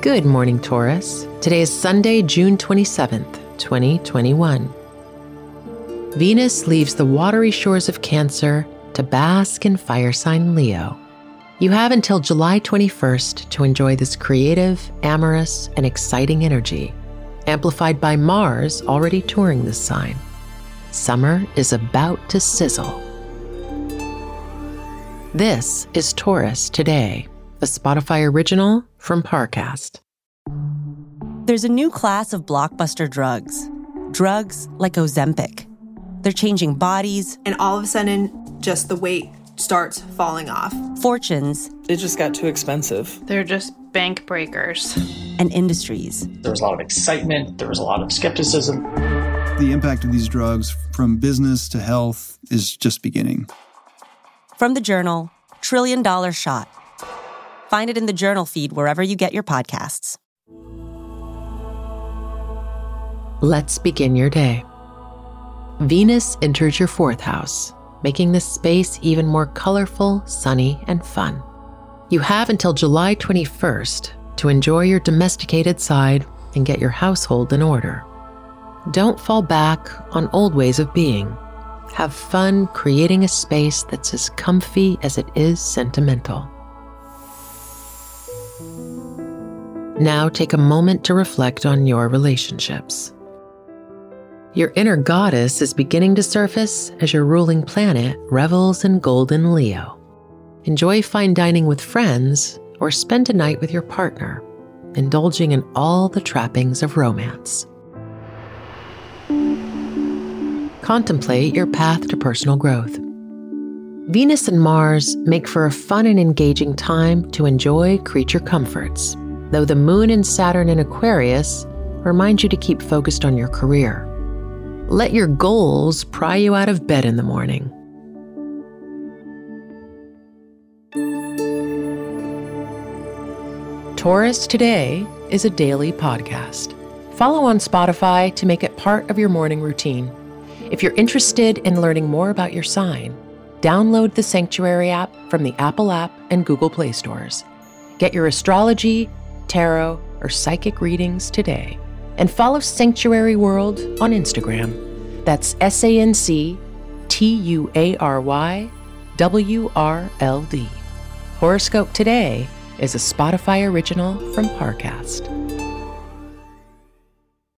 Good morning, Taurus. Today is Sunday, June 27th, 2021. Venus leaves the watery shores of Cancer to bask in fire sign Leo. You have until July 21st to enjoy this creative, amorous, and exciting energy, amplified by Mars already touring this sign. Summer is about to sizzle. This is Taurus Today, a Spotify original from Parcast. There's a new class of blockbuster drugs, drugs like Ozempic. They're changing bodies, and all of a sudden, just the weight starts falling off. fortunes, It just got too expensive. They're just bank breakers. and industries. There was a lot of excitement, there was a lot of skepticism. The impact of these drugs from business to health is just beginning. From the journal, Trillion Dollar Shot. Find it in the journal feed wherever you get your podcasts. Let's begin your day. Venus enters your fourth house, making this space even more colorful, sunny, and fun. You have until July 21st to enjoy your domesticated side and get your household in order. Don't fall back on old ways of being. Have fun creating a space that's as comfy as it is sentimental. Now take a moment to reflect on your relationships. Your inner goddess is beginning to surface as your ruling planet revels in golden Leo. Enjoy fine dining with friends or spend a night with your partner, indulging in all the trappings of romance. Contemplate your path to personal growth. Venus and Mars make for a fun and engaging time to enjoy creature comforts, though the Moon and Saturn in Aquarius remind you to keep focused on your career. Let your goals pry you out of bed in the morning. Taurus Today is a daily podcast. Follow on Spotify to make it part of your morning routine. If you're interested in learning more about your sign, download the Sanctuary app from the Apple app and Google Play stores. Get your astrology, tarot, or psychic readings today. And follow Sanctuary World on Instagram. That's S A N C T U A R Y W R L D. Horoscope Today is a Spotify original from Parcast.